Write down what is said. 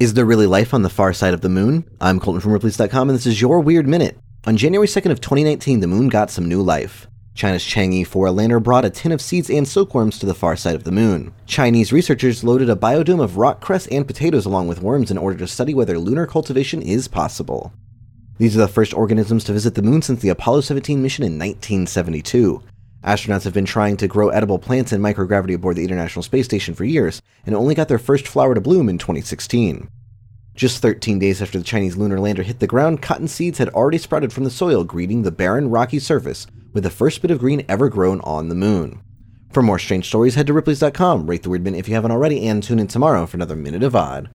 Is there really life on the far side of the moon? I'm Colton from Ripley's.com and this is your Weird Minute. On January 2nd of 2019, the moon got some new life. China's Chang'e 4 lander brought a tin of seeds and silkworms to the far side of the moon. Chinese researchers loaded a biodome of rock cress and potatoes along with worms in order to study whether lunar cultivation is possible. These are the first organisms to visit the moon since the Apollo 17 mission in 1972. Astronauts have been trying to grow edible plants in microgravity aboard the International Space Station for years, and only got their first flower to bloom in 2016. Just 13 days after the Chinese lunar lander hit the ground, cotton seeds had already sprouted from the soil, greeting the barren, rocky surface with the first bit of green ever grown on the moon. For more strange stories, head to Ripley's.com, rate the Weird Minute if you haven't already, and tune in tomorrow for another Minute of Odd.